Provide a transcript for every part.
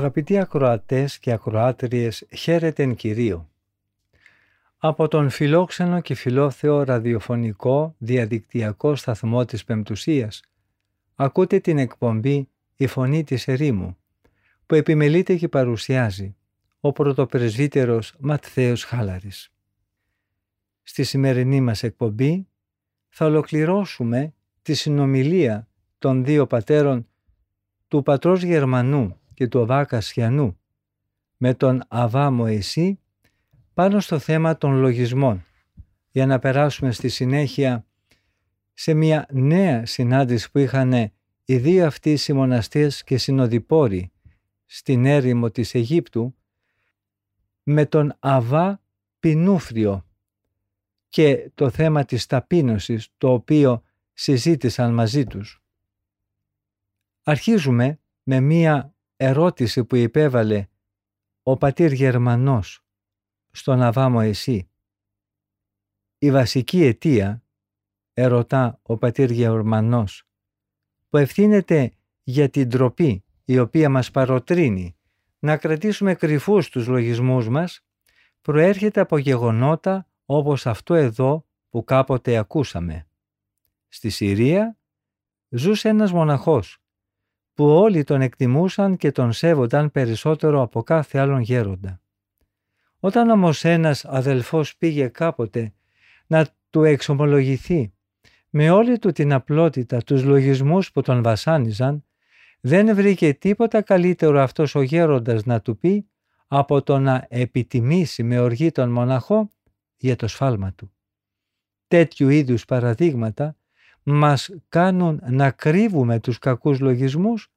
Αγαπητοί ακροατές και ακροάτριες, χαίρετεν Κυρίο. Από τον φιλόξενο και φιλόθεο ραδιοφωνικό διαδικτυακό σταθμό της Πεμπτουσίας ακούτε την εκπομπή «Η Φωνή της Ερήμου» που επιμελείται και παρουσιάζει ο πρωτοπρεσβύτερος Ματθαίος Χάλαρης. Στη σημερινή μας εκπομπή θα ολοκληρώσουμε τη συνομιλία των δύο πατέρων του πατρός Γερμανού και του Αβά Κασιανού με τον Αβά Μωυσή πάνω στο θέμα των λογισμών για να περάσουμε στη συνέχεια σε μια νέα συνάντηση που είχαν οι δύο αυτοί συμμοναστές και συνοδοιπόροι στην έρημο της Αιγύπτου με τον Αβά Πινούφριο και το θέμα της ταπείνωσης το οποίο συζήτησαν μαζί τους. Αρχίζουμε με μία ερώτηση που υπέβαλε ο πατήρ Γερμανός στον Αβάμο Εσύ. Η βασική αιτία, ερωτά ο πατήρ Γερμανός, που ευθύνεται για την τροπή η οποία μας παροτρύνει να κρατήσουμε κρυφούς τους λογισμούς μας, προέρχεται από γεγονότα όπως αυτό εδώ που κάποτε ακούσαμε. Στη Συρία ζούσε ένας μοναχός που όλοι τον εκτιμούσαν και τον σέβονταν περισσότερο από κάθε άλλον γέροντα. Όταν όμως ένας αδελφός πήγε κάποτε να του εξομολογηθεί με όλη του την απλότητα τους λογισμούς που τον βασάνιζαν, δεν βρήκε τίποτα καλύτερο αυτός ο γέροντας να του πει από το να επιτιμήσει με οργή τον μοναχό για το σφάλμα του. Τέτοιου είδους παραδείγματα μας κάνουν να κρύβουμε τους κακούς λογισμούς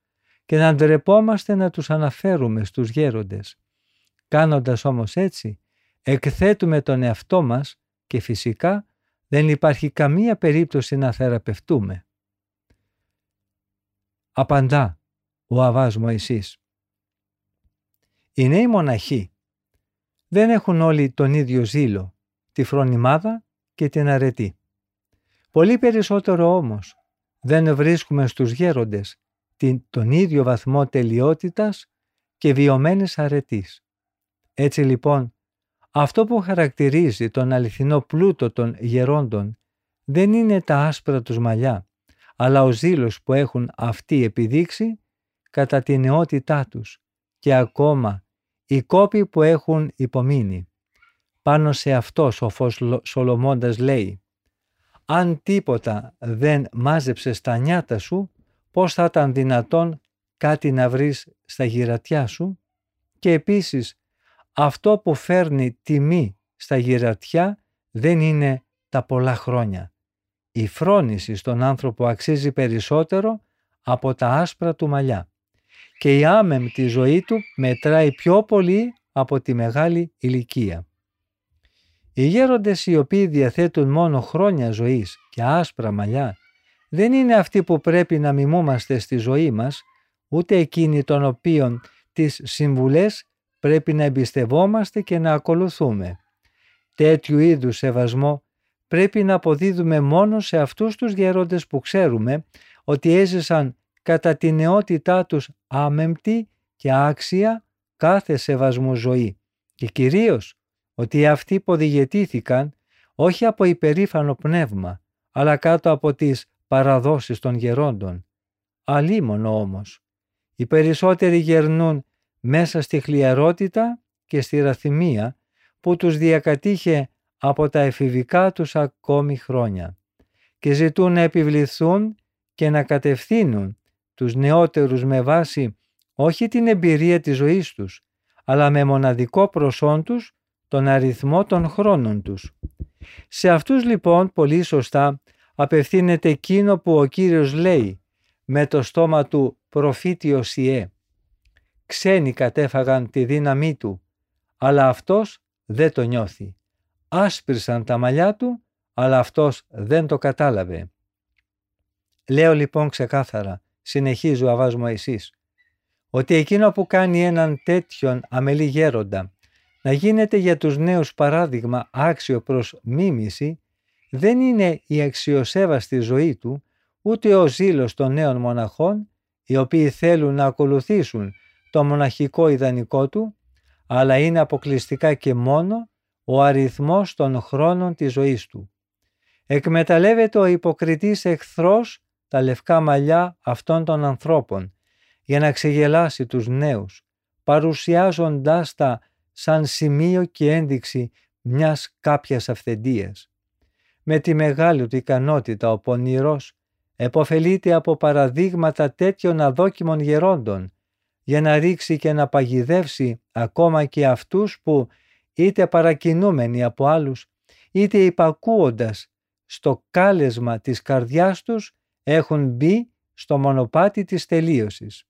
και να ντρεπόμαστε να τους αναφέρουμε στους γέροντες. Κάνοντας όμως έτσι, εκθέτουμε τον εαυτό μας και φυσικά δεν υπάρχει καμία περίπτωση να θεραπευτούμε. Απαντά ο Αβάς Μωυσής. Οι νέοι μοναχοί δεν έχουν όλοι τον ίδιο ζήλο, τη φρονιμάδα και την αρετή. Πολύ περισσότερο όμως δεν βρίσκουμε στους γέροντες την, τον ίδιο βαθμό τελειότητας και βιωμένης αρετής. Έτσι λοιπόν, αυτό που χαρακτηρίζει τον αληθινό πλούτο των γερόντων δεν είναι τα άσπρα τους μαλλιά, αλλά ο ζήλος που έχουν αυτοί επιδείξει κατά τη νεότητά τους και ακόμα οι κόποι που έχουν υπομείνει. Πάνω σε αυτός ο φως Σολομώντας λέει «Αν τίποτα δεν μάζεψες τα νιάτα σου, πώς θα ήταν δυνατόν κάτι να βρεις στα γυρατιά σου» και επίσης αυτό που φέρνει τιμή στα γυρατιά δεν είναι τα πολλά χρόνια. Η φρόνηση στον άνθρωπο αξίζει περισσότερο από τα άσπρα του μαλλιά και η άμεμπτη ζωή του μετράει πιο πολύ από τη μεγάλη ηλικία. Οι γέροντες οι οποίοι διαθέτουν μόνο χρόνια ζωής και άσπρα μαλλιά δεν είναι αυτοί που πρέπει να μιμούμαστε στη ζωή μας, ούτε εκείνοι των οποίων τις συμβουλές πρέπει να εμπιστευόμαστε και να ακολουθούμε. Τέτοιου είδους σεβασμό πρέπει να αποδίδουμε μόνο σε αυτούς τους γέροντες που ξέρουμε ότι έζησαν κατά τη νεότητά τους άμεμπτη και άξια κάθε σεβασμού ζωή και κυρίως ότι αυτοί που οδηγετήθηκαν όχι από υπερήφανο πνεύμα αλλά κάτω από τις παραδόσεις των γερόντων. Αλίμονο όμως. Οι περισσότεροι γερνούν μέσα στη χλιαρότητα και στη ραθυμία που τους διακατήχε από τα εφηβικά τους ακόμη χρόνια και ζητούν να επιβληθούν και να κατευθύνουν τους νεότερους με βάση όχι την εμπειρία της ζωής τους, αλλά με μοναδικό προσόν τους τον αριθμό των χρόνων τους. Σε αυτούς λοιπόν πολύ σωστά απευθύνεται εκείνο που ο Κύριος λέει με το στόμα του προφήτη Οσιέ. Ξένοι κατέφαγαν τη δύναμή του, αλλά αυτός δεν το νιώθει. Άσπρισαν τα μαλλιά του, αλλά αυτός δεν το κατάλαβε. Λέω λοιπόν ξεκάθαρα, συνεχίζω αβάσμο εσείς, ότι εκείνο που κάνει έναν τέτοιον αμελή γέροντα να γίνεται για τους νέους παράδειγμα άξιο προς μίμηση, δεν είναι η αξιοσέβαστη ζωή του, ούτε ο ζήλος των νέων μοναχών, οι οποίοι θέλουν να ακολουθήσουν το μοναχικό ιδανικό του, αλλά είναι αποκλειστικά και μόνο ο αριθμός των χρόνων της ζωής του. Εκμεταλλεύεται ο υποκριτής εχθρός τα λευκά μαλλιά αυτών των ανθρώπων για να ξεγελάσει τους νέους, παρουσιάζοντάς τα σαν σημείο και ένδειξη μιας κάποιας αυθεντίας. Με τη μεγάλη του ικανότητα ο πονηρός εποφελείται από παραδείγματα τέτοιων αδόκιμων γερόντων για να ρίξει και να παγιδεύσει ακόμα και αυτούς που είτε παρακινούμενοι από άλλους είτε υπακούοντας στο κάλεσμα της καρδιάς τους έχουν μπει στο μονοπάτι της τελείωσης.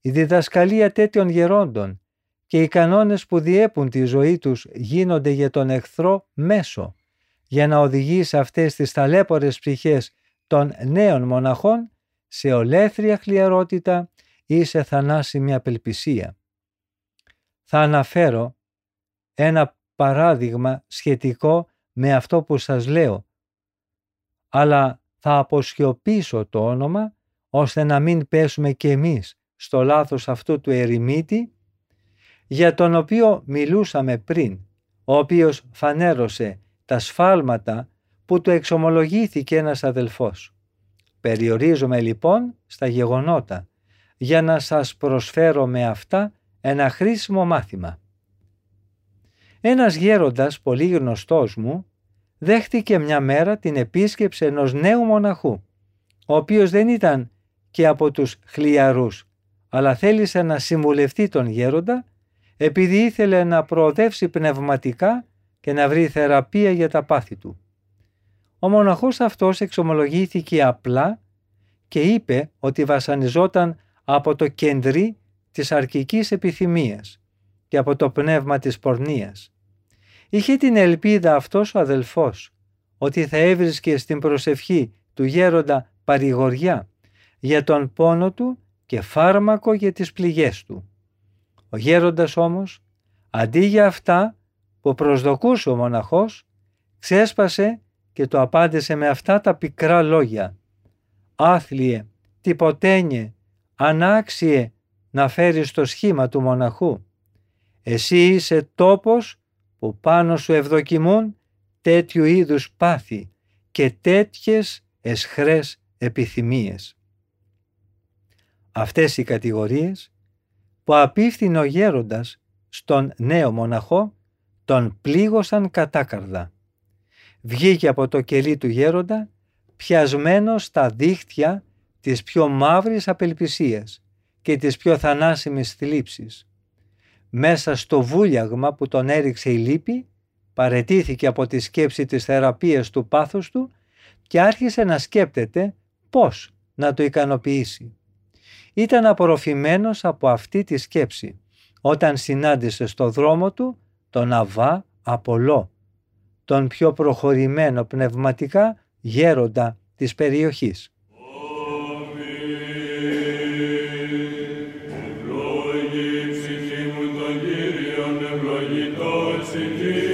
Η διδασκαλία τέτοιων γερόντων και οι κανόνες που διέπουν τη ζωή τους γίνονται για τον εχθρό μέσο για να οδηγεί σε αυτές τις ταλέπορες ψυχές των νέων μοναχών σε ολέθρια χλιαρότητα ή σε θανάσιμη απελπισία. Θα αναφέρω ένα παράδειγμα σχετικό με αυτό που σας λέω, αλλά θα αποσιωπήσω το όνομα ώστε να μην πέσουμε και εμείς στο λάθος αυτού του ερημίτη για τον οποίο μιλούσαμε πριν, ο οποίος φανέρωσε τα σφάλματα που του εξομολογήθηκε ένας αδελφός. Περιορίζομαι λοιπόν στα γεγονότα για να σας προσφέρω με αυτά ένα χρήσιμο μάθημα. Ένας γέροντας πολύ γνωστός μου δέχτηκε μια μέρα την επίσκεψη ενός νέου μοναχού, ο οποίος δεν ήταν και από τους χλιαρούς, αλλά θέλησε να συμβουλευτεί τον γέροντα επειδή ήθελε να προοδεύσει πνευματικά και να βρει θεραπεία για τα πάθη του. Ο μοναχός αυτός εξομολογήθηκε απλά και είπε ότι βασανιζόταν από το κεντρί της αρκικής επιθυμίας και από το πνεύμα της πορνείας. Είχε την ελπίδα αυτός ο αδελφός ότι θα έβρισκε στην προσευχή του γέροντα παρηγοριά για τον πόνο του και φάρμακο για τις πληγές του. Ο γέροντας όμως, αντί για αυτά που προσδοκούσε ο μοναχός, ξέσπασε και το απάντησε με αυτά τα πικρά λόγια. «Άθλιε, τυποτένιε, ανάξιε να φέρεις το σχήμα του μοναχού. Εσύ είσαι τόπος που πάνω σου ευδοκιμούν τέτοιου είδους πάθη και τέτοιες εσχρές επιθυμίες. Αυτές οι κατηγορίες που απίφθηνε ο γέροντας στον νέο μοναχό τον πλήγωσαν κατάκαρδα. Βγήκε από το κελί του γέροντα πιασμένος στα δίχτυα της πιο μαύρης απελπισίας και της πιο θανάσιμης θλίψης. Μέσα στο βούλιαγμα που τον έριξε η λύπη, παρετήθηκε από τη σκέψη της θεραπείας του πάθους του και άρχισε να σκέπτεται πώς να το ικανοποιήσει. Ήταν απορροφημένος από αυτή τη σκέψη όταν συνάντησε στο δρόμο του τον Αβά Απολό, τον πιο προχωρημένο πνευματικά γέροντα της περιοχής. Amen.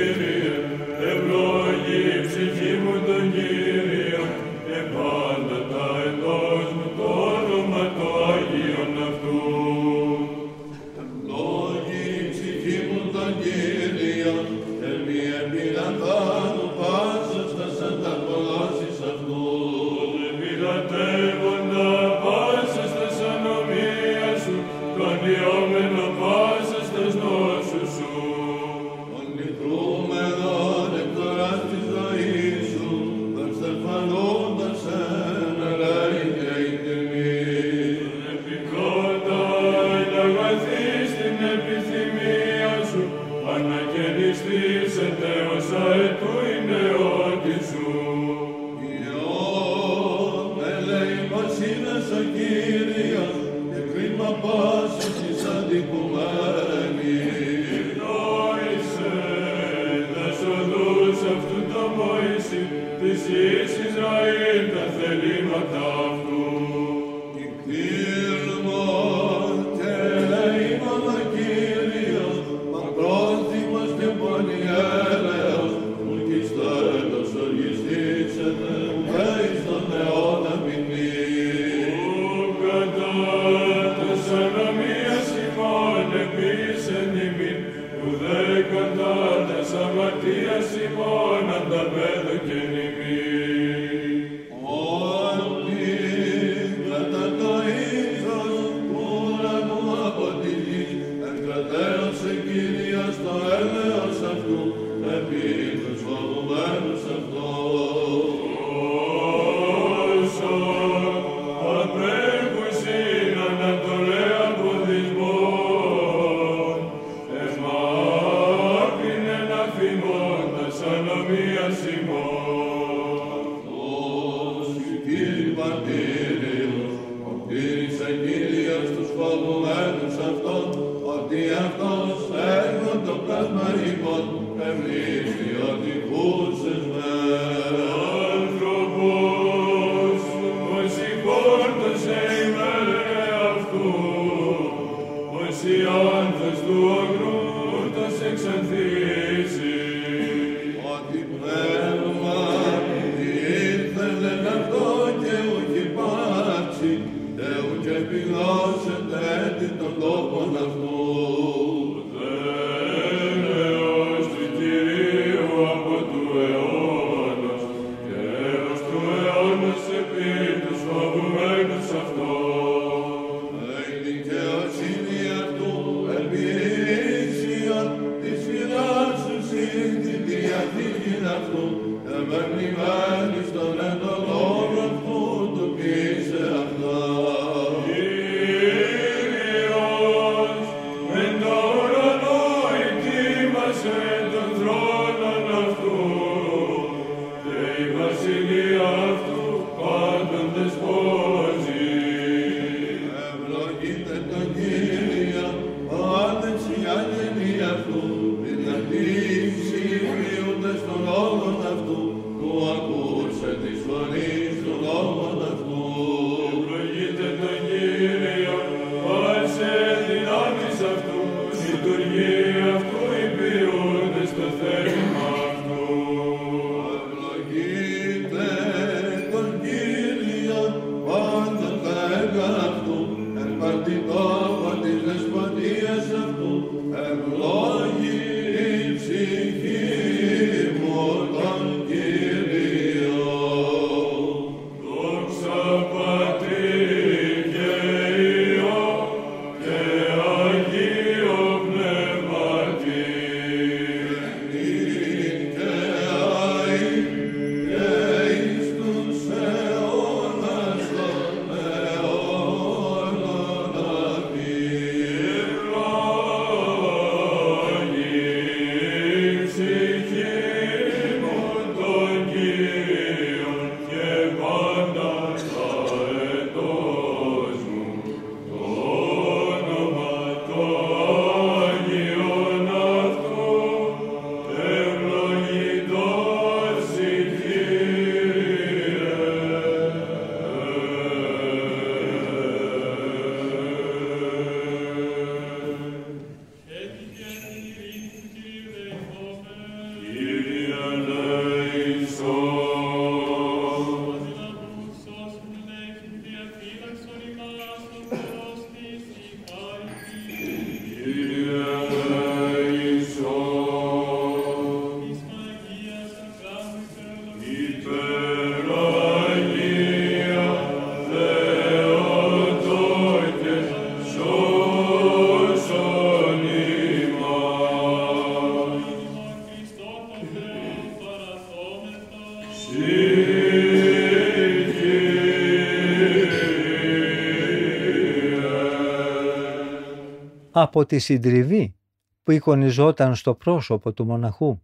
Από τη συντριβή που εικονιζόταν στο πρόσωπο του μοναχού.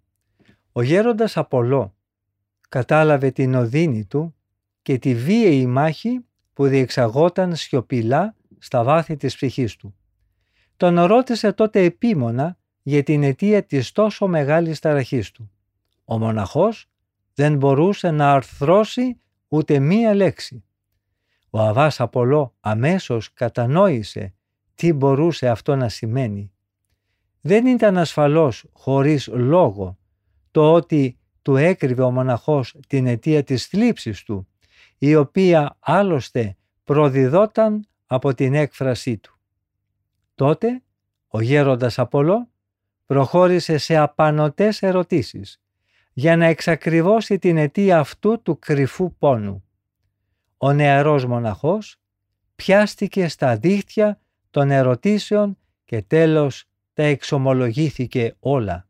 Ο γέροντας Απολό κατάλαβε την οδύνη του και τη βίαιη μάχη που διεξαγόταν σιωπηλά στα βάθη της ψυχής του. τον ρώτησε τότε επίμονα για την αιτία της τόσο μεγάλης ταραχής του. Ο μοναχός δεν μπορούσε να αρθρώσει ούτε μία λέξη. Ο Αβάς Απολό αμέσως κατανόησε τι μπορούσε αυτό να σημαίνει. Δεν ήταν ασφαλώς χωρίς λόγο το ότι του έκρυβε ο μοναχός την αιτία της θλίψης του, η οποία άλλωστε προδιδόταν από την έκφρασή του. Τότε ο γέροντας Απολό προχώρησε σε απανοτές ερωτήσεις για να εξακριβώσει την αιτία αυτού του κρυφού πόνου. Ο νεαρός μοναχός πιάστηκε στα δίχτυα των ερωτήσεων και τέλος τα εξομολογήθηκε όλα.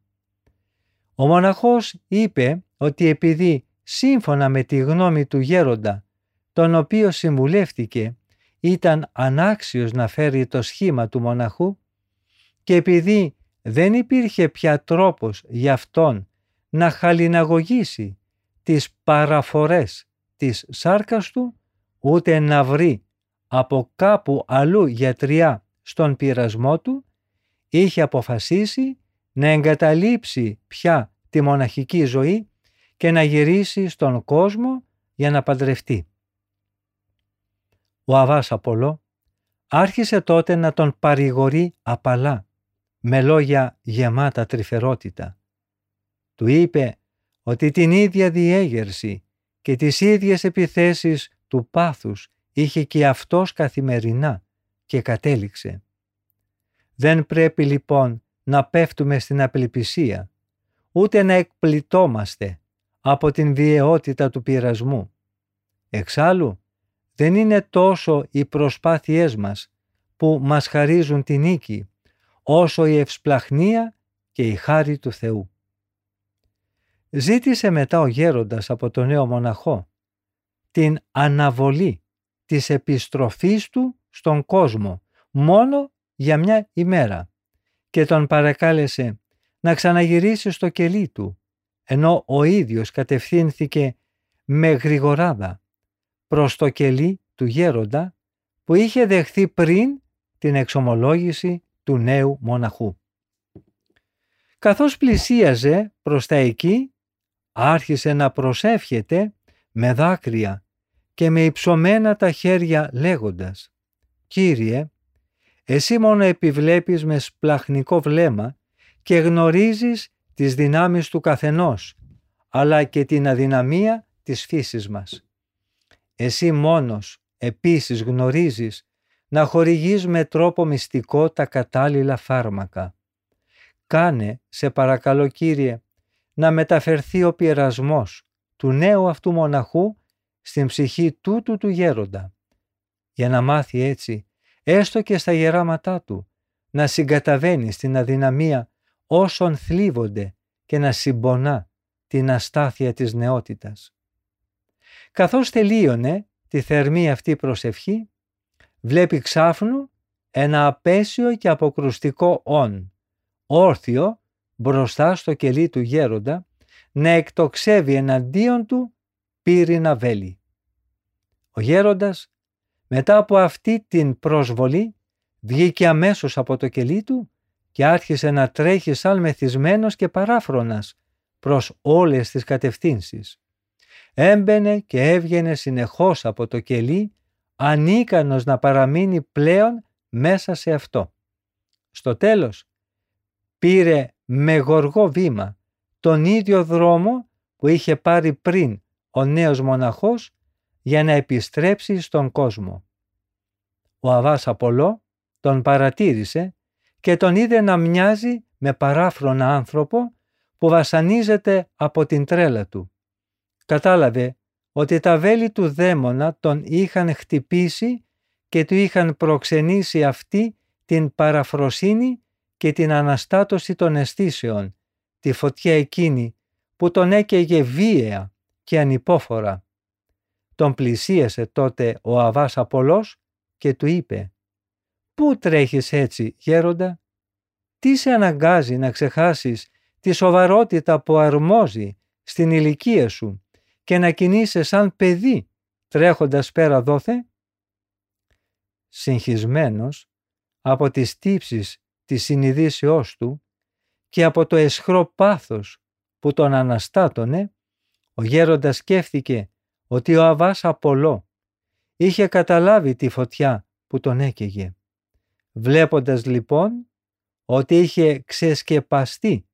Ο μοναχός είπε ότι επειδή σύμφωνα με τη γνώμη του γέροντα, τον οποίο συμβουλεύτηκε, ήταν ανάξιος να φέρει το σχήμα του μοναχού και επειδή δεν υπήρχε πια τρόπος για αυτόν να χαλιναγωγήσει τις παραφορές της σάρκας του, ούτε να βρει από κάπου αλλού γιατριά στον πειρασμό του, είχε αποφασίσει να εγκαταλείψει πια τη μοναχική ζωή και να γυρίσει στον κόσμο για να παντρευτεί. Ο Αβάς Απολό άρχισε τότε να τον παρηγορεί απαλά, με λόγια γεμάτα τρυφερότητα. Του είπε ότι την ίδια διέγερση και τις ίδιες επιθέσεις του πάθους είχε και αυτός καθημερινά και κατέληξε. Δεν πρέπει λοιπόν να πέφτουμε στην απελπισία, ούτε να εκπλητόμαστε από την βιαιότητα του πειρασμού. Εξάλλου, δεν είναι τόσο οι προσπάθειές μας που μας χαρίζουν την νίκη, όσο η ευσπλαχνία και η χάρη του Θεού. Ζήτησε μετά ο γέροντας από τον νέο μοναχό την αναβολή της επιστροφής του στον κόσμο μόνο για μια ημέρα και τον παρακάλεσε να ξαναγυρίσει στο κελί του ενώ ο ίδιος κατευθύνθηκε με γρηγοράδα προς το κελί του γέροντα που είχε δεχθεί πριν την εξομολόγηση του νέου μοναχού. Καθώς πλησίαζε προς τα εκεί, άρχισε να προσεύχεται με δάκρυα και με υψωμένα τα χέρια λέγοντας «Κύριε, εσύ μόνο επιβλέπεις με σπλαχνικό βλέμμα και γνωρίζεις τις δυνάμεις του καθενός, αλλά και την αδυναμία της φύσης μας. Εσύ μόνος επίσης γνωρίζεις να χορηγείς με τρόπο μυστικό τα κατάλληλα φάρμακα. Κάνε, σε παρακαλώ Κύριε, να μεταφερθεί ο πειρασμός του νέου αυτού μοναχού στην ψυχή τούτου του γέροντα, για να μάθει έτσι, έστω και στα γεράματά του, να συγκαταβαίνει στην αδυναμία όσων θλίβονται και να συμπονά την αστάθεια της νεότητας. Καθώς τελείωνε τη θερμή αυτή προσευχή, βλέπει ξάφνου ένα απέσιο και αποκρουστικό όν, όρθιο μπροστά στο κελί του γέροντα, να εκτοξεύει εναντίον του πύρινα βέλη. Ο γέροντας μετά από αυτή την προσβολή βγήκε αμέσως από το κελί του και άρχισε να τρέχει σαν μεθυσμένος και παράφρονας προς όλες τις κατευθύνσεις. Έμπαινε και έβγαινε συνεχώς από το κελί ανίκανος να παραμείνει πλέον μέσα σε αυτό. Στο τέλος πήρε με γοργό βήμα τον ίδιο δρόμο που είχε πάρει πριν ο νέος μοναχός για να επιστρέψει στον κόσμο. Ο Αβάς Απολό τον παρατήρησε και τον είδε να μοιάζει με παράφρονα άνθρωπο που βασανίζεται από την τρέλα του. Κατάλαβε ότι τα βέλη του δαίμονα τον είχαν χτυπήσει και του είχαν προξενήσει αυτή την παραφροσύνη και την αναστάτωση των αισθήσεων, τη φωτιά εκείνη που τον έκαιγε βίαια και ανυπόφορα. Τον πλησίασε τότε ο Αβάς Απολός και του είπε «Πού τρέχεις έτσι, γέροντα, τι σε αναγκάζει να ξεχάσεις τη σοβαρότητα που αρμόζει στην ηλικία σου και να κινείσαι σαν παιδί τρέχοντας πέρα δόθε» Συγχυσμένος, από τις τύψεις της συνειδήσεώς του και από το εσχρό πάθος που τον αναστάτωνε, ο γέροντας σκέφτηκε ότι ο Αβάς Απολό είχε καταλάβει τη φωτιά που τον έκαιγε. Βλέποντας λοιπόν ότι είχε ξεσκεπαστεί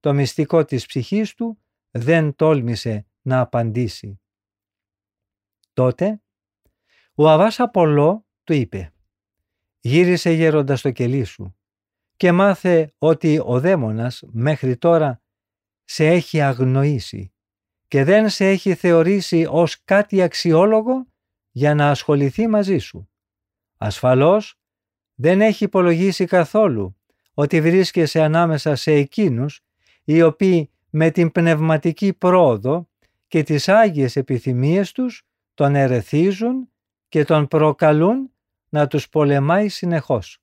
το μυστικό της ψυχής του, δεν τόλμησε να απαντήσει. Τότε ο Αβάς Απολό του είπε «Γύρισε γέροντας στο κελί σου και μάθε ότι ο δαίμονας μέχρι τώρα σε έχει αγνοήσει και δεν σε έχει θεωρήσει ως κάτι αξιόλογο για να ασχοληθεί μαζί σου. Ασφαλώς δεν έχει υπολογίσει καθόλου ότι βρίσκεσαι ανάμεσα σε εκείνους οι οποίοι με την πνευματική πρόοδο και τις άγιες επιθυμίες τους τον ερεθίζουν και τον προκαλούν να τους πολεμάει συνεχώς.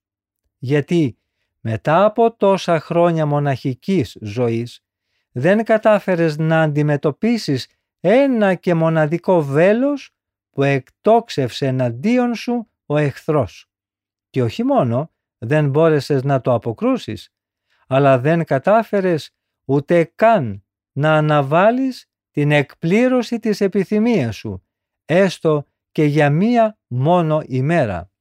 Γιατί μετά από τόσα χρόνια μοναχικής ζωής δεν κατάφερες να αντιμετωπίσεις ένα και μοναδικό βέλος που εκτόξευσε εναντίον σου ο εχθρός. Και όχι μόνο δεν μπόρεσες να το αποκρούσεις, αλλά δεν κατάφερες ούτε καν να αναβάλεις την εκπλήρωση της επιθυμίας σου, έστω και για μία μόνο ημέρα.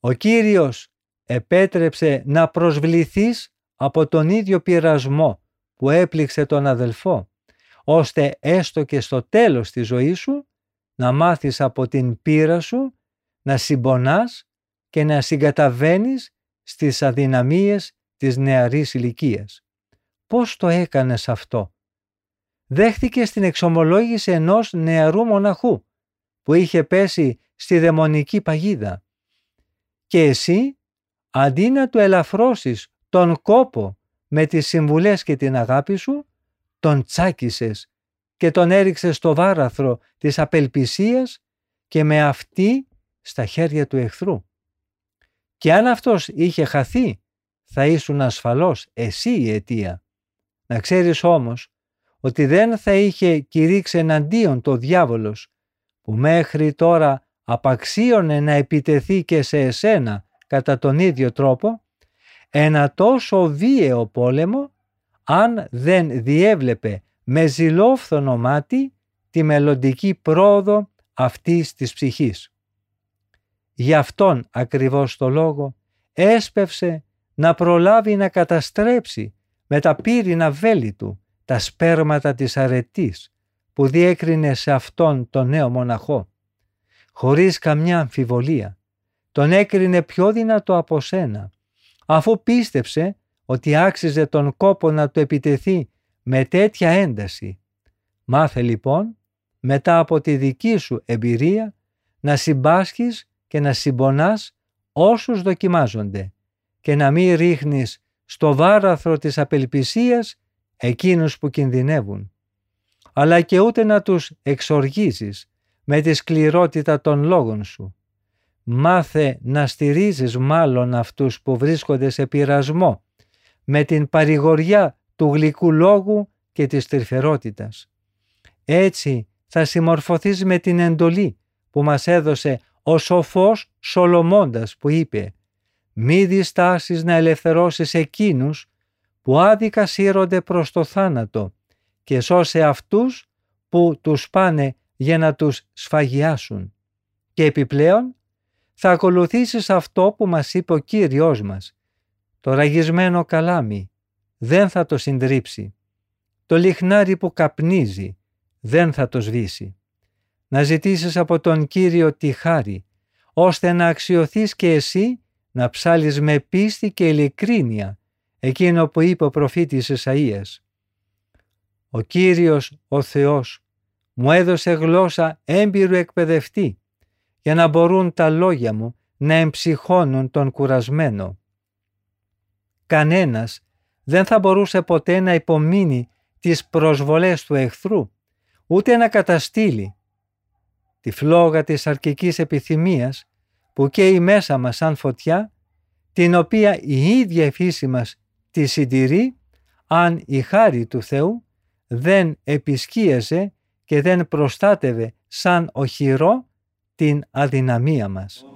Ο Κύριος επέτρεψε να προσβληθείς από τον ίδιο πειρασμό που έπληξε τον αδελφό, ώστε έστω και στο τέλος της ζωής σου να μάθεις από την πείρα σου να συμπονάς και να συγκαταβαίνεις στις αδυναμίες της νεαρής ηλικίας. Πώς το έκανες αυτό; Δέχτηκε την εξομολόγηση ενός νεαρού μοναχού που είχε πέσει στη δαιμονική παγίδα. Και εσύ, αντί να του ελαφρώσεις τον κόπο με τις συμβουλές και την αγάπη σου, τον τσάκισες και τον έριξες στο βάραθρο της απελπισίας και με αυτή στα χέρια του εχθρού. Και αν αυτός είχε χαθεί, θα ήσουν ασφαλώς εσύ η αιτία. Να ξέρεις όμως ότι δεν θα είχε κηρύξει εναντίον το διάβολος που μέχρι τώρα απαξίωνε να επιτεθεί και σε εσένα κατά τον ίδιο τρόπο, ένα τόσο βίαιο πόλεμο αν δεν διέβλεπε με ζηλόφθονο μάτι τη μελλοντική πρόοδο αυτής της ψυχής. Γι' αυτόν ακριβώς το λόγο έσπευσε να προλάβει να καταστρέψει με τα πύρινα βέλη του τα σπέρματα της αρετής που διέκρινε σε αυτόν τον νέο μοναχό. Χωρίς καμιά αμφιβολία τον έκρινε πιο δυνατό από σένα αφού πίστεψε ότι άξιζε τον κόπο να του επιτεθεί με τέτοια ένταση. Μάθε λοιπόν μετά από τη δική σου εμπειρία να συμπάσχεις και να συμπονάς όσους δοκιμάζονται και να μην ρίχνεις στο βάραθρο της απελπισίας εκείνους που κινδυνεύουν, αλλά και ούτε να τους εξοργίζεις με τη σκληρότητα των λόγων σου. Μάθε να στηρίζεις μάλλον αυτούς που βρίσκονται σε πειρασμό με την παρηγοριά του γλυκού λόγου και της τρυφερότητας. Έτσι θα συμμορφωθείς με την εντολή που μας έδωσε ο σοφός Σολομώντας που είπε «Μη διστάσεις να ελευθερώσεις εκείνους που άδικα σύρονται προς το θάνατο και σώσε αυτούς που τους πάνε για να τους σφαγιάσουν». Και επιπλέον θα ακολουθήσεις αυτό που μας είπε ο Κύριος μας. Το ραγισμένο καλάμι δεν θα το συντρίψει. Το λιχνάρι που καπνίζει δεν θα το σβήσει να ζητήσεις από τον Κύριο τη χάρη, ώστε να αξιωθείς και εσύ να ψάλεις με πίστη και ειλικρίνεια εκείνο που είπε ο προφήτης Εσαΐας. Ο Κύριος, ο Θεός, μου έδωσε γλώσσα έμπειρου εκπαιδευτή για να μπορούν τα λόγια μου να εμψυχώνουν τον κουρασμένο. Κανένας δεν θα μπορούσε ποτέ να υπομείνει τις προσβολές του εχθρού, ούτε να καταστήλει τη φλόγα της αρκικής επιθυμίας που καίει μέσα μας σαν φωτιά, την οποία η ίδια η φύση μας τη συντηρεί αν η χάρη του Θεού δεν επισκίαζε και δεν προστάτευε σαν οχυρό την αδυναμία μας.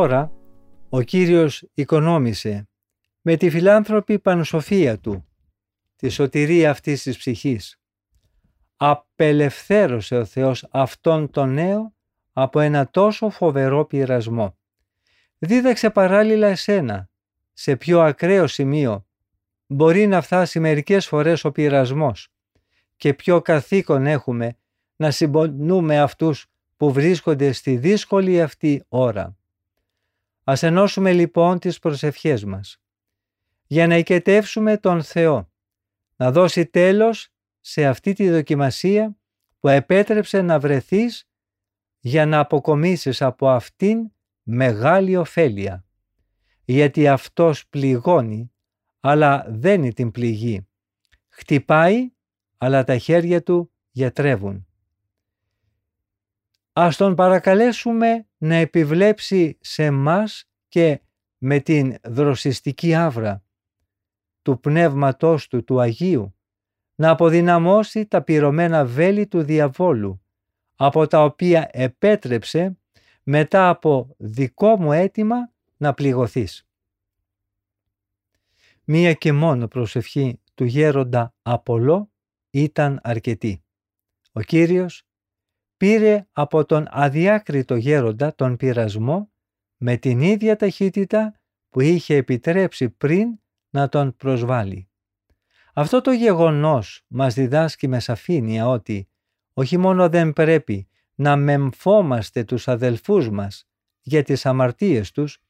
Τώρα ο Κύριος οικονόμησε με τη φιλάνθρωπη πανσοφία Του τη σωτηρία αυτής της ψυχής. Απελευθέρωσε ο Θεός αυτόν τον νέο από ένα τόσο φοβερό πειρασμό. Δίδαξε παράλληλα εσένα σε πιο ακραίο σημείο μπορεί να φτάσει μερικές φορές ο πειρασμός και ποιο καθήκον έχουμε να συμπονούμε αυτούς που βρίσκονται στη δύσκολη αυτή ώρα. Ας ενώσουμε λοιπόν τις προσευχές μας για να οικετεύσουμε τον Θεό, να δώσει τέλος σε αυτή τη δοκιμασία που επέτρεψε να βρεθείς για να αποκομίσεις από αυτήν μεγάλη ωφέλεια. Γιατί αυτός πληγώνει, αλλά δεν την πληγή. Χτυπάει, αλλά τα χέρια του γιατρεύουν. Ας τον παρακαλέσουμε να επιβλέψει σε μας και με την δροσιστική άβρα του Πνεύματός του του Αγίου να αποδυναμώσει τα πυρωμένα βέλη του διαβόλου από τα οποία επέτρεψε μετά από δικό μου αίτημα να πληγωθείς. Μία και μόνο προσευχή του γέροντα Απολό ήταν αρκετή. Ο Κύριος πήρε από τον αδιάκριτο γέροντα τον πειρασμό με την ίδια ταχύτητα που είχε επιτρέψει πριν να τον προσβάλλει. Αυτό το γεγονός μας διδάσκει με σαφήνεια ότι όχι μόνο δεν πρέπει να μεμφόμαστε τους αδελφούς μας για τις αμαρτίες τους,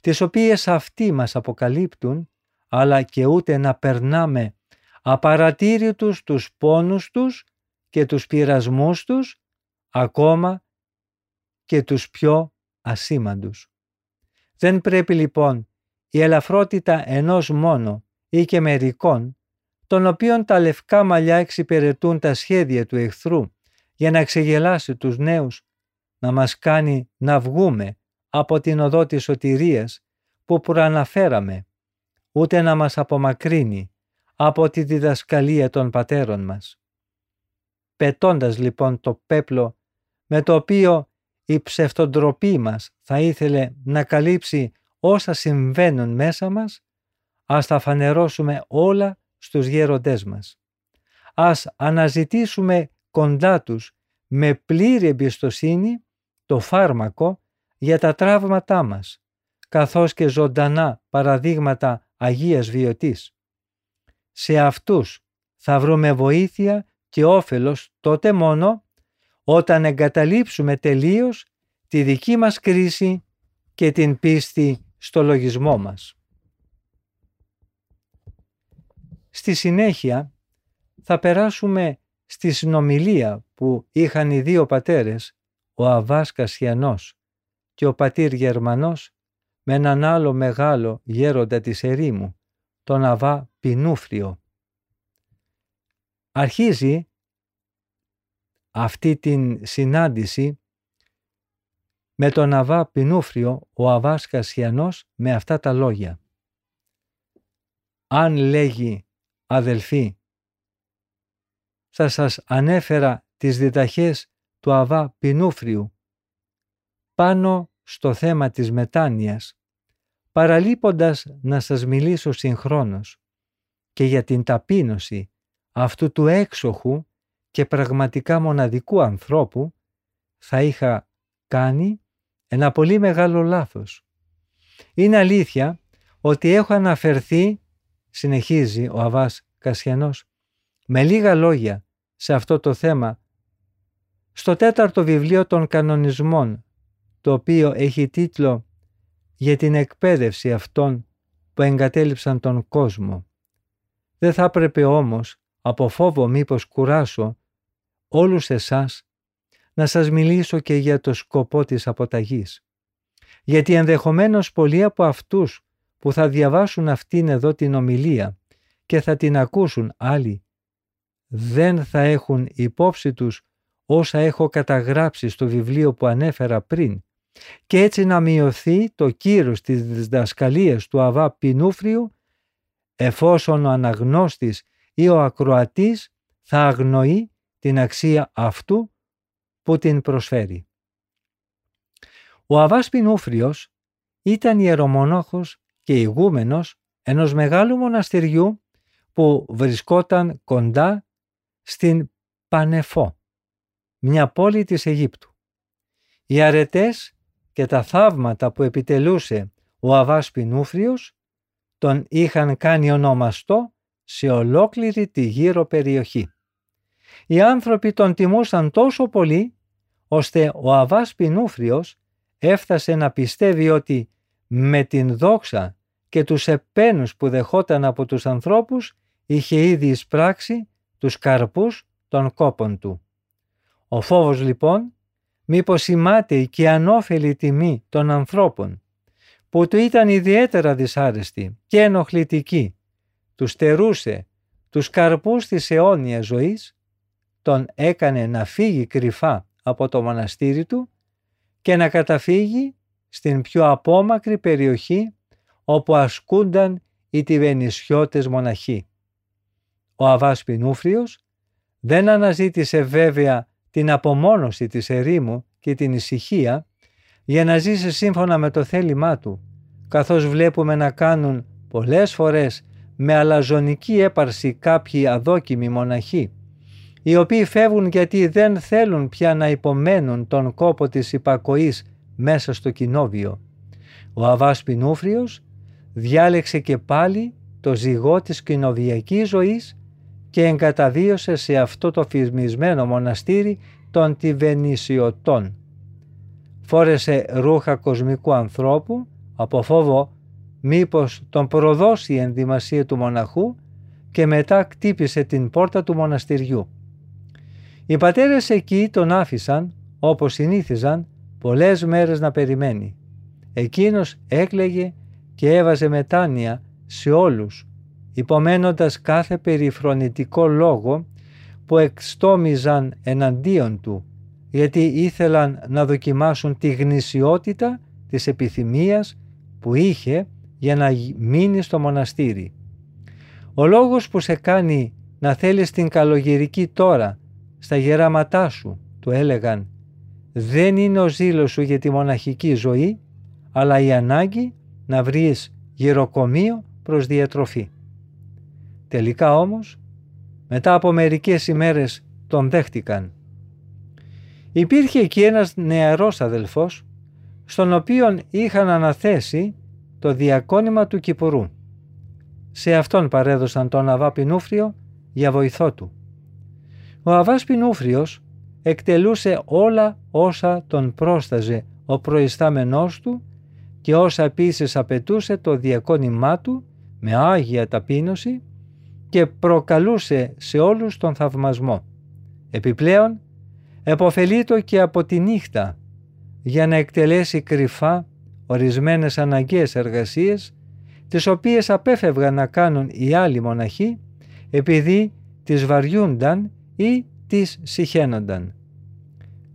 τις οποίες αυτοί μας αποκαλύπτουν, αλλά και ούτε να περνάμε απαρατήρητους τους πόνους τους και τους πειρασμούς τους, ακόμα και τους πιο ασήμαντους. Δεν πρέπει λοιπόν η ελαφρότητα ενός μόνο ή και μερικών, των οποίων τα λευκά μαλλιά εξυπηρετούν τα σχέδια του εχθρού για να ξεγελάσει τους νέους, να μας κάνει να βγούμε από την οδό της σωτηρίας που προαναφέραμε, ούτε να μας απομακρύνει από τη διδασκαλία των πατέρων μας. Πετώντας λοιπόν το πέπλο με το οποίο η ψευτοντροπή μας θα ήθελε να καλύψει όσα συμβαίνουν μέσα μας, ας τα φανερώσουμε όλα στους γέροντές μας. Ας αναζητήσουμε κοντά τους με πλήρη εμπιστοσύνη το φάρμακο για τα τραύματά μας, καθώς και ζωντανά παραδείγματα Αγίας Βιωτής. Σε αυτούς θα βρούμε βοήθεια και όφελος τότε μόνο όταν εγκαταλείψουμε τελείως τη δική μας κρίση και την πίστη στο λογισμό μας. Στη συνέχεια θα περάσουμε στη συνομιλία που είχαν οι δύο πατέρες, ο Αβάς Κασιανός και ο πατήρ Γερμανός, με έναν άλλο μεγάλο γέροντα της ερήμου, τον Αβά Πινούφριο. Αρχίζει αυτή την συνάντηση με τον Αβά Πινούφριο, ο Αβάς Κασιανός, με αυτά τα λόγια. Αν λέγει αδελφοί, θα σας ανέφερα τις διταχές του Αβά Πινούφριου πάνω στο θέμα της μετάνοιας, παραλείποντας να σας μιλήσω συγχρόνως και για την ταπείνωση αυτού του έξοχου και πραγματικά μοναδικού ανθρώπου θα είχα κάνει ένα πολύ μεγάλο λάθος. Είναι αλήθεια ότι έχω αναφερθεί, συνεχίζει ο Αβάς Κασιανός, με λίγα λόγια σε αυτό το θέμα στο τέταρτο βιβλίο των κανονισμών, το οποίο έχει τίτλο «Για την εκπαίδευση αυτών που εγκατέλειψαν τον κόσμο». Δεν θα έπρεπε όμως, από φόβο μήπως κουράσω, όλους εσάς να σας μιλήσω και για το σκοπό της αποταγής. Γιατί ενδεχομένως πολλοί από αυτούς που θα διαβάσουν αυτήν εδώ την ομιλία και θα την ακούσουν άλλοι, δεν θα έχουν υπόψη τους όσα έχω καταγράψει στο βιβλίο που ανέφερα πριν και έτσι να μειωθεί το κύρος της διδασκαλίας του Αβά Πινούφριου εφόσον ο αναγνώστης ή ο ακροατής θα αγνοεί την αξία αυτού που την προσφέρει. Ο Αβάς Πινούφριος ήταν ιερομονόχος και ηγούμενος ενός μεγάλου μοναστηριού που βρισκόταν κοντά στην Πανεφό, μια πόλη της Αιγύπτου. Οι αρετές και τα θαύματα που επιτελούσε ο Αβάς Πινούφριος τον είχαν κάνει ονομαστό σε ολόκληρη τη γύρω περιοχή. Οι άνθρωποι τον τιμούσαν τόσο πολύ, ώστε ο Αβάς Πινούφριος έφτασε να πιστεύει ότι με την δόξα και τους επένους που δεχόταν από τους ανθρώπους είχε ήδη εισπράξει τους καρπούς των κόπων του. Ο φόβος λοιπόν μήπως η και ανώφελη τιμή των ανθρώπων που του ήταν ιδιαίτερα δυσάρεστη και ενοχλητική, τους στερούσε τους καρπούς της αιώνιας ζωής, τον έκανε να φύγει κρυφά από το μοναστήρι του και να καταφύγει στην πιο απόμακρη περιοχή όπου ασκούνταν οι τυβενισιώτες μοναχοί. Ο Αβάς Πινούφριος δεν αναζήτησε βέβαια την απομόνωση της ερήμου και την ησυχία για να ζήσει σύμφωνα με το θέλημά του, καθώς βλέπουμε να κάνουν πολλές φορές με αλαζονική έπαρση κάποιοι αδόκιμοι μοναχοί, οι οποίοι φεύγουν γιατί δεν θέλουν πια να υπομένουν τον κόπο της υπακοής μέσα στο κοινόβιο. Ο Αβάς Πινούφριος διάλεξε και πάλι το ζυγό της κοινοβιακής ζωής και εγκαταβίωσε σε αυτό το φυσμισμένο μοναστήρι των Τιβενισιωτών. Φόρεσε ρούχα κοσμικού ανθρώπου από φόβο μήπως τον προδώσει η ενδυμασία του μοναχού και μετά κτύπησε την πόρτα του μοναστηριού. Οι πατέρες εκεί τον άφησαν, όπως συνήθιζαν, πολλές μέρες να περιμένει. Εκείνος έκλαιγε και έβαζε μετάνοια σε όλους υπομένοντας κάθε περιφρονητικό λόγο που εξτόμιζαν εναντίον του, γιατί ήθελαν να δοκιμάσουν τη γνησιότητα της επιθυμίας που είχε για να μείνει στο μοναστήρι. Ο λόγος που σε κάνει να θέλεις την καλογερική τώρα στα γεράματά σου, του έλεγαν, δεν είναι ο ζήλος σου για τη μοναχική ζωή, αλλά η ανάγκη να βρεις γεροκομείο προς διατροφή. Τελικά όμως, μετά από μερικές ημέρες τον δέχτηκαν. Υπήρχε εκεί ένας νεαρός αδελφός, στον οποίον είχαν αναθέσει το διακόνημα του Κυπουρού. Σε αυτόν παρέδωσαν τον Αβά Πινούφριο για βοηθό του. Ο Αβάς Πινούφριος εκτελούσε όλα όσα τον πρόσταζε ο προϊστάμενός του και όσα επίσης απαιτούσε το διακόνημά του με άγια ταπείνωση και προκαλούσε σε όλους τον θαυμασμό. Επιπλέον, εποφελείτο και από τη νύχτα για να εκτελέσει κρυφά ορισμένες αναγκαίες εργασίες τις οποίες απέφευγαν να κάνουν οι άλλοι μοναχοί επειδή τις βαριούνταν ή τις συχαίνονταν.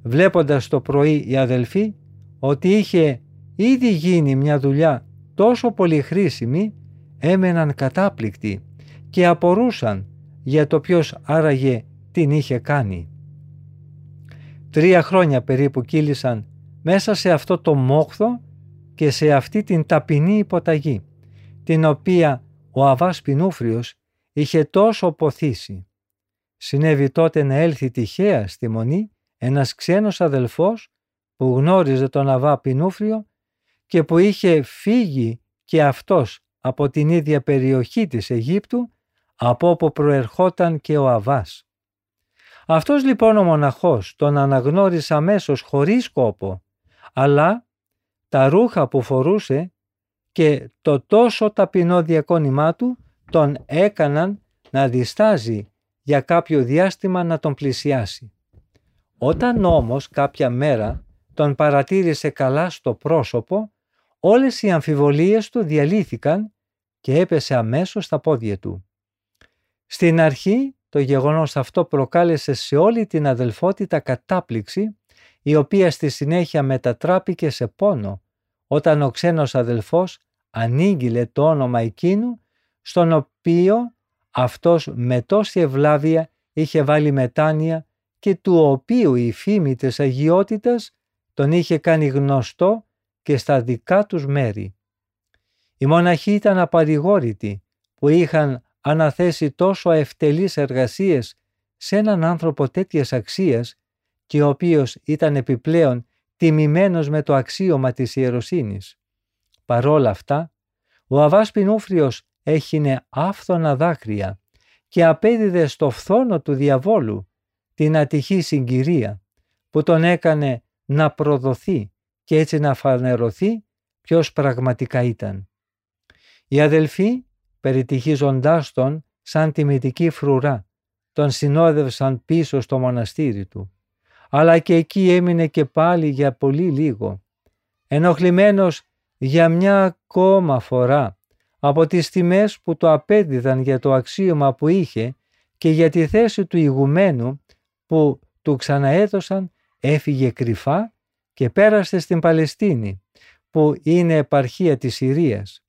Βλέποντας το πρωί η αδελφή ότι είχε ήδη γίνει μια δουλειά τόσο πολύ χρήσιμη έμεναν κατάπληκτοι και απορούσαν για το ποιος άραγε την είχε κάνει. Τρία χρόνια περίπου κύλησαν μέσα σε αυτό το μόχθο και σε αυτή την ταπεινή υποταγή, την οποία ο Αβάς Πινούφριος είχε τόσο ποθήσει. Συνέβη τότε να έλθει τυχαία στη μονή ένας ξένος αδελφός που γνώριζε τον Αβά Πινούφριο και που είχε φύγει και αυτός από την ίδια περιοχή της Αιγύπτου από όπου προερχόταν και ο Αβάς. Αυτός λοιπόν ο μοναχός τον αναγνώρισε αμέσως χωρίς κόπο, αλλά τα ρούχα που φορούσε και το τόσο ταπεινό διακόνημά του τον έκαναν να διστάζει για κάποιο διάστημα να τον πλησιάσει. Όταν όμως κάποια μέρα τον παρατήρησε καλά στο πρόσωπο, όλες οι αμφιβολίες του διαλύθηκαν και έπεσε αμέσως στα πόδια του. Στην αρχή το γεγονός αυτό προκάλεσε σε όλη την αδελφότητα κατάπληξη, η οποία στη συνέχεια μετατράπηκε σε πόνο, όταν ο ξένος αδελφός ανήγγειλε το όνομα εκείνου, στον οποίο αυτός με τόση ευλάβεια είχε βάλει μετάνοια και του οποίου η φήμη της αγιότητας τον είχε κάνει γνωστό και στα δικά τους μέρη. Οι μοναχοί ήταν απαρηγόρητοι που είχαν αναθέσει τόσο ευτελείς εργασίες σε έναν άνθρωπο τέτοιας αξίας και ο οποίος ήταν επιπλέον τιμημένος με το αξίωμα της ιεροσύνης. Παρόλα αυτά, ο Αβάς Πινούφριος έχινε άφθονα δάκρυα και απέδιδε στο φθόνο του διαβόλου την ατυχή συγκυρία που τον έκανε να προδοθεί και έτσι να φανερωθεί ποιος πραγματικά ήταν. Οι αδελφοί, περιτυχίζοντάς τον σαν τιμητική φρουρά, τον συνόδευσαν πίσω στο μοναστήρι του, αλλά και εκεί έμεινε και πάλι για πολύ λίγο. Ενοχλημένος για μια ακόμα φορά από τις τιμές που το απέδιδαν για το αξίωμα που είχε και για τη θέση του ηγουμένου που του ξαναέδωσαν έφυγε κρυφά και πέρασε στην Παλαιστίνη που είναι επαρχία της Συρίας.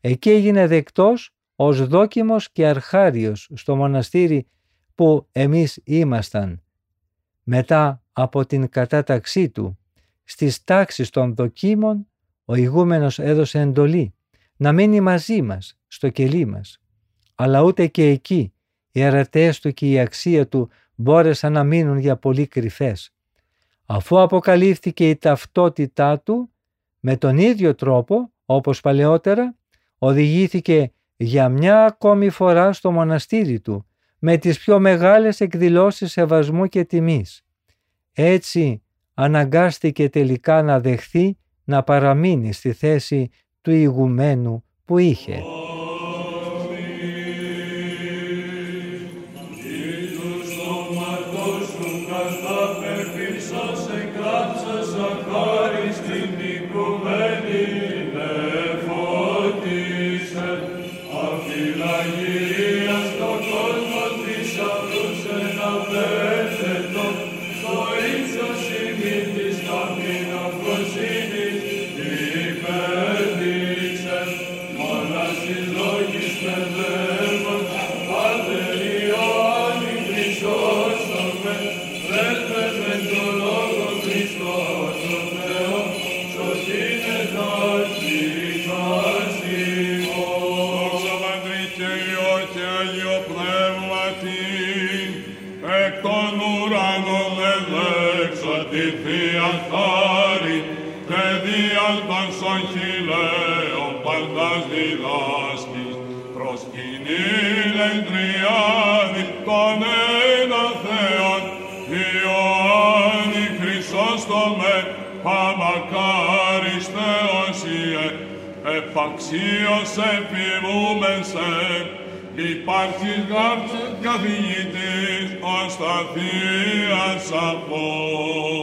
Εκεί έγινε δεκτός ως δόκιμος και αρχάριος στο μοναστήρι που εμείς ήμασταν. Μετά από την κατάταξή του στις τάξεις των δοκίμων ο ηγούμενος έδωσε εντολή να μείνει μαζί μας στο κελί μας. Αλλά ούτε και εκεί οι αρετές του και η αξία του μπόρεσαν να μείνουν για πολύ κρυφές. Αφού αποκαλύφθηκε η ταυτότητά του, με τον ίδιο τρόπο, όπως παλαιότερα, οδηγήθηκε για μια ακόμη φορά στο μοναστήρι του, με τις πιο μεγάλες εκδηλώσεις σεβασμού και τιμής. Έτσι αναγκάστηκε τελικά να δεχθεί να παραμείνει στη θέση του ηγουμένου που είχε. Επαξίως επιμούμεν σε, υπάρχεις καθηγητής ως τα Θεία Σαπών.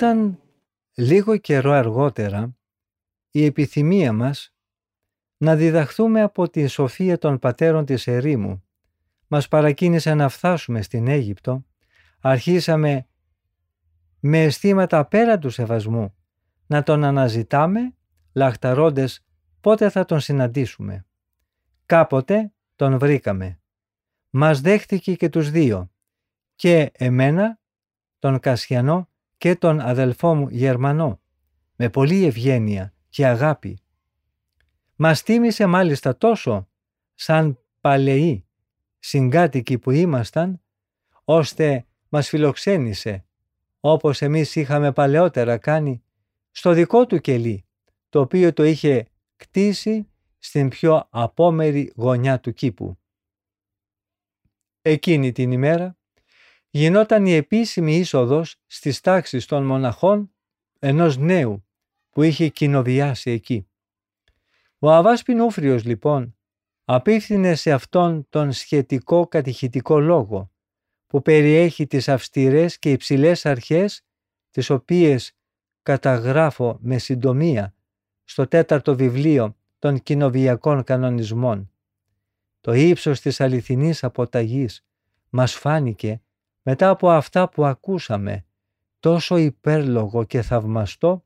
Ικτήρβο. Όταν λίγο καιρό αργότερα η επιθυμία μας να διδαχθούμε από τη σοφία των πατέρων της ερήμου μας παρακίνησε να φτάσουμε στην Αίγυπτο, αρχίσαμε με αισθήματα πέρα του σεβασμού να τον αναζητάμε λαχταρώντες πότε θα τον συναντήσουμε. Κάποτε τον βρήκαμε. Μας δέχτηκε και τους δύο, και εμένα, τον Κασιανό και τον αδελφό μου Γερμανό, με πολλή ευγένεια και αγάπη. Μας τίμησε μάλιστα τόσο σαν παλαιοί συγκάτοικοι που ήμασταν, ώστε μας φιλοξένησε, όπως εμείς είχαμε παλαιότερα κάνει, στο δικό του κελί, το οποίο το είχε κτίσει στην πιο απόμερη γωνιά του κήπου. Εκείνη την ημέρα γινόταν η επίσημη είσοδος στις τάξεις των μοναχών ενός νέου που είχε κοινοβιάσει εκεί. Ο Αβάς Πινούφριος λοιπόν απίφθινε σε αυτόν τον σχετικό κατηχητικό λόγο που περιέχει τις αυστηρές και υψηλές αρχές τις οποίες καταγράφω με συντομία στο τέταρτο βιβλίο των κοινοβιακών κανονισμών. Το ύψος της αληθινής αποταγής μας φάνηκε μετά από αυτά που ακούσαμε τόσο υπέρλογο και θαυμαστό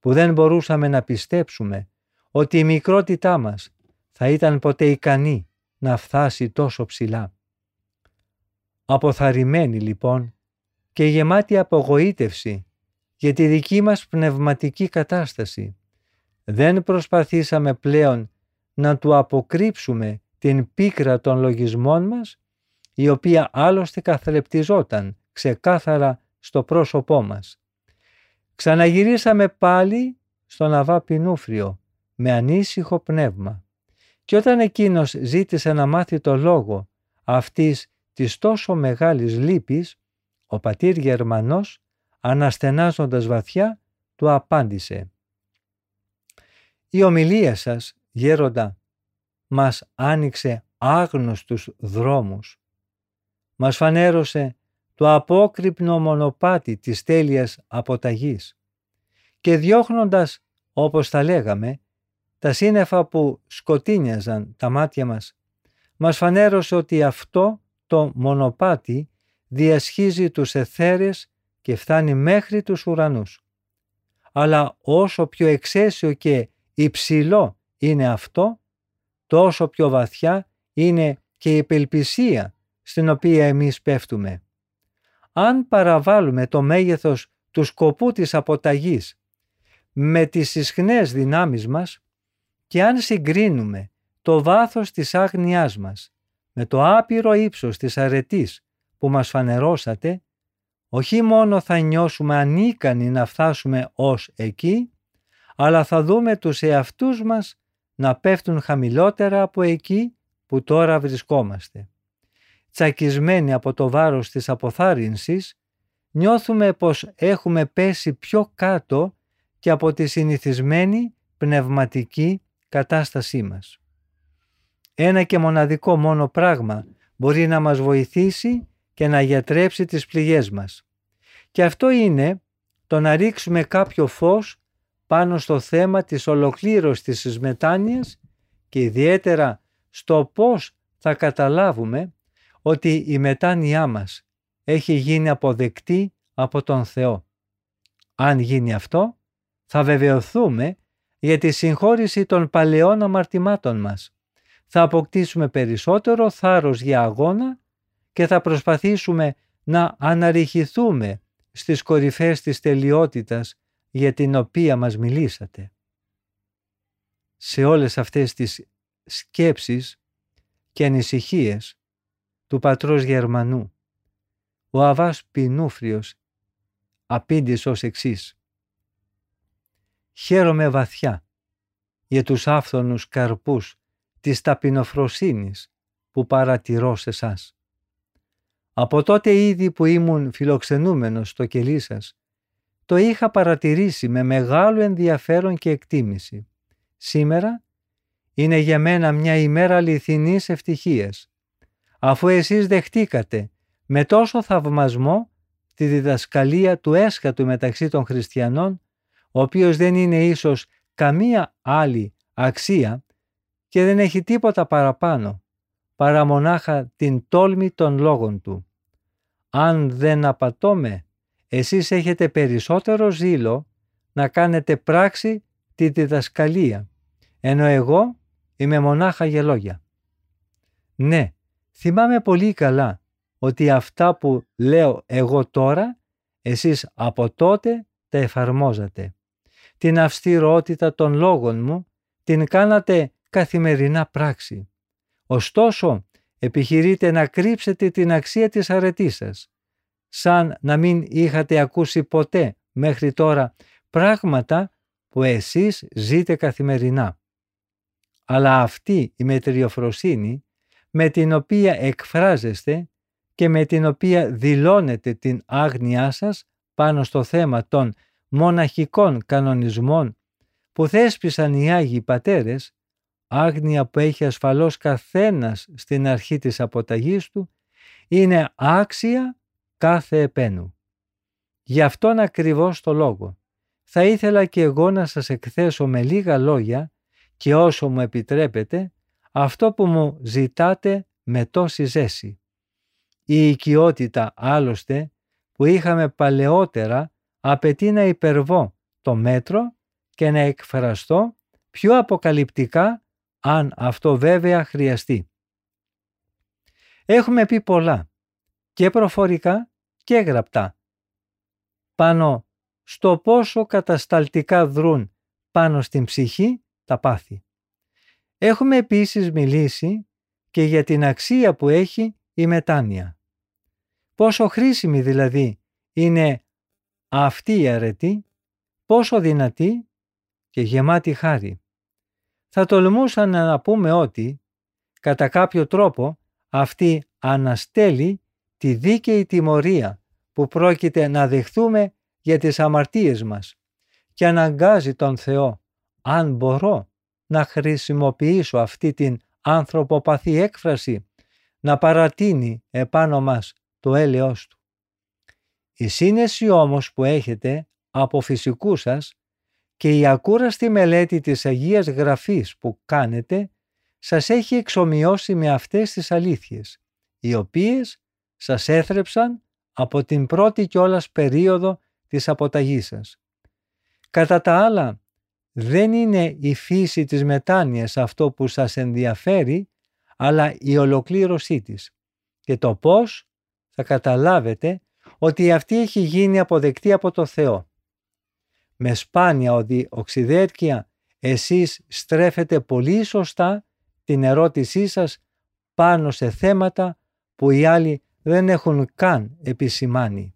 που δεν μπορούσαμε να πιστέψουμε ότι η μικρότητά μας θα ήταν ποτέ ικανή να φτάσει τόσο ψηλά. Αποθαρρυμένη λοιπόν και γεμάτη απογοήτευση για τη δική μας πνευματική κατάσταση, δεν προσπαθήσαμε πλέον να του αποκρύψουμε την πίκρα των λογισμών μας, η οποία άλλωστε καθρεπτιζόταν ξεκάθαρα στο πρόσωπό μας. Ξαναγυρίσαμε πάλι στον Αβά Πινούφριο με ανήσυχο πνεύμα και όταν εκείνος ζήτησε να μάθει το λόγο αυτής της τόσο μεγάλης λύπης, ο πατήρ Γερμανός, αναστενάζοντας βαθιά, του απάντησε «Η ομιλία σας, γέροντα, μας άνοιξε άγνωστους δρόμους. Μας φανέρωσε το απόκρυπνο μονοπάτι της τέλειας αποταγής και διώχνοντας, όπως τα λέγαμε, τα σύννεφα που σκοτίνιαζαν τα μάτια μας, μας φανέρωσε ότι αυτό το μονοπάτι διασχίζει τους εθέρες και φτάνει μέχρι τους ουρανούς. Αλλά όσο πιο εξαίσιο και υψηλό είναι αυτό, τόσο πιο βαθιά είναι και η επελπισία στην οποία εμείς πέφτουμε. Αν παραβάλουμε το μέγεθος του σκοπού της αποταγής με τις ισχνές δυνάμεις μας και αν συγκρίνουμε το βάθος της άγνοιάς μας με το άπειρο ύψος της αρετής που μας φανερώσατε, όχι μόνο θα νιώσουμε ανίκανοι να φτάσουμε ως εκεί, αλλά θα δούμε τους εαυτούς μας να πέφτουν χαμηλότερα από εκεί που τώρα βρισκόμαστε. Τσακισμένοι από το βάρος της αποθάρρυνσης, νιώθουμε πως έχουμε πέσει πιο κάτω και από τη συνηθισμένη πνευματική κατάστασή μας. Ένα και μοναδικό μόνο πράγμα μπορεί να μας βοηθήσει και να γιατρέψει τις πληγές μας. Και αυτό είναι το να ρίξουμε κάποιο φως πάνω στο θέμα της ολοκλήρωσης της μετάνοιας και ιδιαίτερα στο πώς θα καταλάβουμε ότι η μετάνοιά μας έχει γίνει αποδεκτή από τον Θεό. Αν γίνει αυτό, θα βεβαιωθούμε για τη συγχώρηση των παλαιών αμαρτημάτων μας. Θα αποκτήσουμε περισσότερο θάρρος για αγώνα και θα προσπαθήσουμε να αναρριχηθούμε στις κορυφές της τελειότητας για την οποία μας μιλήσατε. Σε όλες αυτές τις σκέψεις και ανησυχίες του πατρός Γερμανού, ο Αβάς Πινούφριος απήντησε ως εξής. Χαίρομαι βαθιά για τους άφθονους καρπούς της ταπεινοφροσύνης που παρατηρώ σε σας. Από τότε ήδη που ήμουν φιλοξενούμενος στο κελί σας, το είχα παρατηρήσει με μεγάλο ενδιαφέρον και εκτίμηση. Σήμερα είναι για μένα μια ημέρα αληθινής ευτυχίας, αφού εσείς δεχτήκατε με τόσο θαυμασμό τη διδασκαλία του έσχατου μεταξύ των χριστιανών, ο οποίος δεν είναι ίσως καμία άλλη αξία και δεν έχει τίποτα παραπάνω, παρά μονάχα την τόλμη των λόγων του. Αν δεν απατώμε, εσείς έχετε περισσότερο ζήλο να κάνετε πράξη τη διδασκαλία, ενώ εγώ είμαι μονάχα για λόγια. Ναι, θυμάμαι πολύ καλά ότι αυτά που λέω εγώ τώρα, εσείς από τότε τα εφαρμόζατε. Την αυστηρότητα των λόγων μου την κάνατε καθημερινά πράξη. Ωστόσο, επιχειρείτε να κρύψετε την αξία της αρετής σας, σαν να μην είχατε ακούσει ποτέ μέχρι τώρα πράγματα που εσείς ζείτε καθημερινά. Αλλά αυτή η μετριοφροσύνη με την οποία εκφράζεστε και με την οποία δηλώνετε την άγνοιά σας πάνω στο θέμα των μοναχικών κανονισμών που θέσπισαν οι Άγιοι Πατέρες, άγνοια που έχει ασφαλώς καθένας στην αρχή της αποταγής του, είναι άξια κάθε επένου. Γι' αυτόν ακριβώς το λόγο. Θα ήθελα και εγώ να σας εκθέσω με λίγα λόγια και όσο μου επιτρέπετε αυτό που μου ζητάτε με τόση ζέση. Η οικειότητα άλλωστε που είχαμε παλαιότερα απαιτεί να υπερβώ το μέτρο και να εκφραστώ πιο αποκαλυπτικά αν αυτό βέβαια χρειαστεί. Έχουμε πει πολλά και προφορικά και γραπτά πάνω στο πόσο κατασταλτικά δρούν πάνω στην ψυχή τα πάθη. Έχουμε επίσης μιλήσει και για την αξία που έχει η μετάνοια. Πόσο χρήσιμη δηλαδή είναι αυτή η αρετή, πόσο δυνατή και γεμάτη χάρη. Θα τολμούσα να πούμε ότι, κατά κάποιο τρόπο, αυτή αναστέλει τη δίκαιη τιμωρία που πρόκειται να δεχθούμε για τις αμαρτίες μας και αναγκάζει τον Θεό, αν μπορώ, να χρησιμοποιήσω αυτή την ανθρωποπαθή έκφραση, να παρατείνει επάνω μας το έλεος του. Η σύνεση όμως που έχετε από φυσικού σας και η ακούραστη μελέτη της Αγίας Γραφής που κάνετε σας έχει εξομοιώσει με αυτές τις αλήθειες, οι οποίες σας έθρεψαν από την πρώτη κιόλας περίοδο της αποταγής σας. Κατά τα άλλα, δεν είναι η φύση της μετάνοιας αυτό που σας ενδιαφέρει, αλλά η ολοκλήρωσή της και το πώς θα καταλάβετε ότι αυτή έχει γίνει αποδεκτή από το Θεό. Με σπάνια οξυδέρκεια εσείς στρέφετε πολύ σωστά την ερώτησή σας πάνω σε θέματα που οι άλλοι δεν έχουν καν επισημάνει.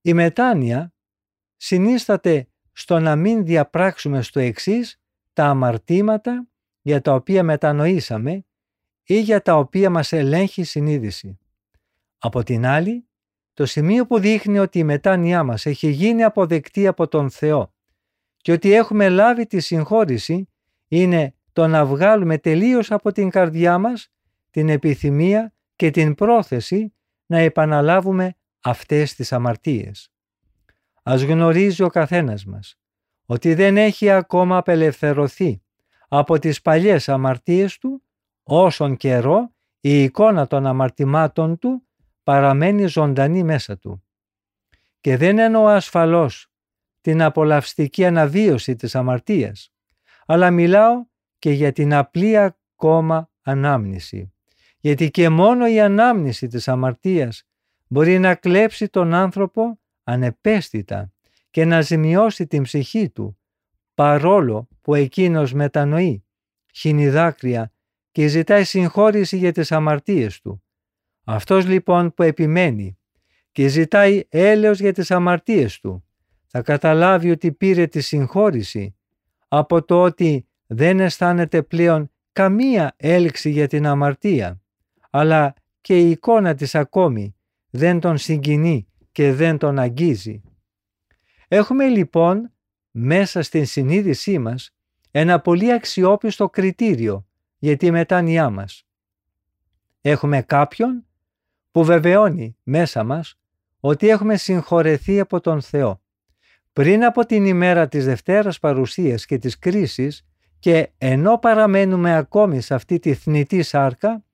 Η μετάνοια συνίσταται στο να μην διαπράξουμε στο εξής τα αμαρτήματα για τα οποία μετανοήσαμε ή για τα οποία μας ελέγχει η συνείδηση. Από την άλλη, το σημείο που δείχνει ότι η μετάνοιά μας έχει γίνει αποδεκτή από τον Θεό και ότι έχουμε λάβει τη συγχώρηση είναι το να βγάλουμε τελείως από την καρδιά μας την επιθυμία και την πρόθεση να επαναλάβουμε αυτές τις αμαρτίες. Ας γνωρίζει ο καθένας μας ότι δεν έχει ακόμα απελευθερωθεί από τις παλιές αμαρτίες του όσον καιρό η εικόνα των αμαρτημάτων του παραμένει ζωντανή μέσα του. Και δεν εννοώ ασφαλώς την απολαυστική αναβίωση της αμαρτίας, αλλά μιλάω και για την απλή ακόμα ανάμνηση. Γιατί και μόνο η ανάμνηση της αμαρτίας μπορεί να κλέψει τον άνθρωπο ανεπαίσθητα και να ζημιώσει την ψυχή του, παρόλο που εκείνος μετανοεί, χύνει δάκρυα και ζητάει συγχώρηση για τις αμαρτίες του. Αυτός λοιπόν που επιμένει και ζητάει έλεος για τις αμαρτίες του, θα καταλάβει ότι πήρε τη συγχώρηση από το ότι δεν αισθάνεται πλέον καμία έλξη για την αμαρτία, αλλά και η εικόνα της ακόμη δεν τον συγκινεί και δεν τον αγγίζει. Έχουμε λοιπόν μέσα στην συνείδησή μας ένα πολύ αξιόπιστο κριτήριο για τη μετάνοιά μας. Έχουμε κάποιον που βεβαιώνει μέσα μας ότι έχουμε συγχωρεθεί από τον Θεό. Πριν από την ημέρα της Δευτέρας Παρουσίας και της κρίσης και ενώ παραμένουμε ακόμη σε αυτή τη θνητή σάρκα,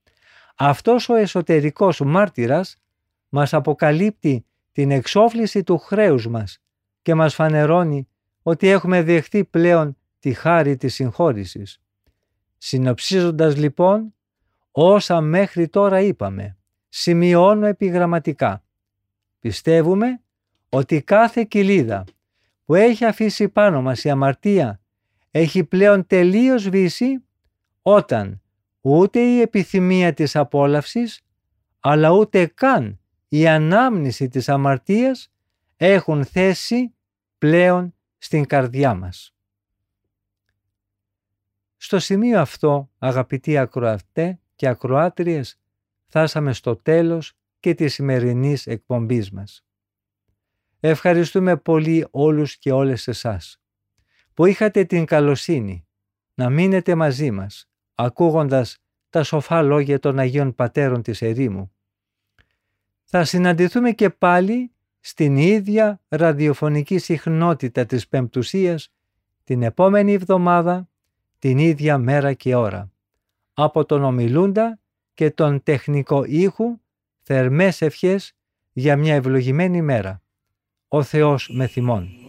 αυτός ο εσωτερικός μάρτυρας μας αποκαλύπτει την εξόφληση του χρέους μας και μας φανερώνει ότι έχουμε δεχτεί πλέον τη χάρη της συγχώρησης. Συνοψίζοντας λοιπόν όσα μέχρι τώρα είπαμε, σημειώνω επιγραμματικά. Πιστεύουμε ότι κάθε κοιλίδα που έχει αφήσει πάνω μας η αμαρτία έχει πλέον τελείως σβήσει όταν ούτε η επιθυμία της απόλαυσης αλλά ούτε καν η ανάμνηση της αμαρτίας έχουν θέση πλέον στην καρδιά μας. Στο σημείο αυτό, αγαπητοί ακροατέ και ακροάτριες, φτάσαμε στο τέλος και της σημερινής εκπομπής μας. Ευχαριστούμε πολύ όλους και όλες εσάς που είχατε την καλοσύνη να μείνετε μαζί μας ακούγοντας τα σοφά λόγια των Αγίων Πατέρων της Ερήμου. Θα συναντηθούμε και πάλι στην ίδια ραδιοφωνική συχνότητα της Πεμπτουσίας την επόμενη εβδομάδα, την ίδια μέρα και ώρα. Από τον ομιλούντα και τον τεχνικό ήχου θερμές ευχές για μια ευλογημένη μέρα. Ο Θεός με θυμών.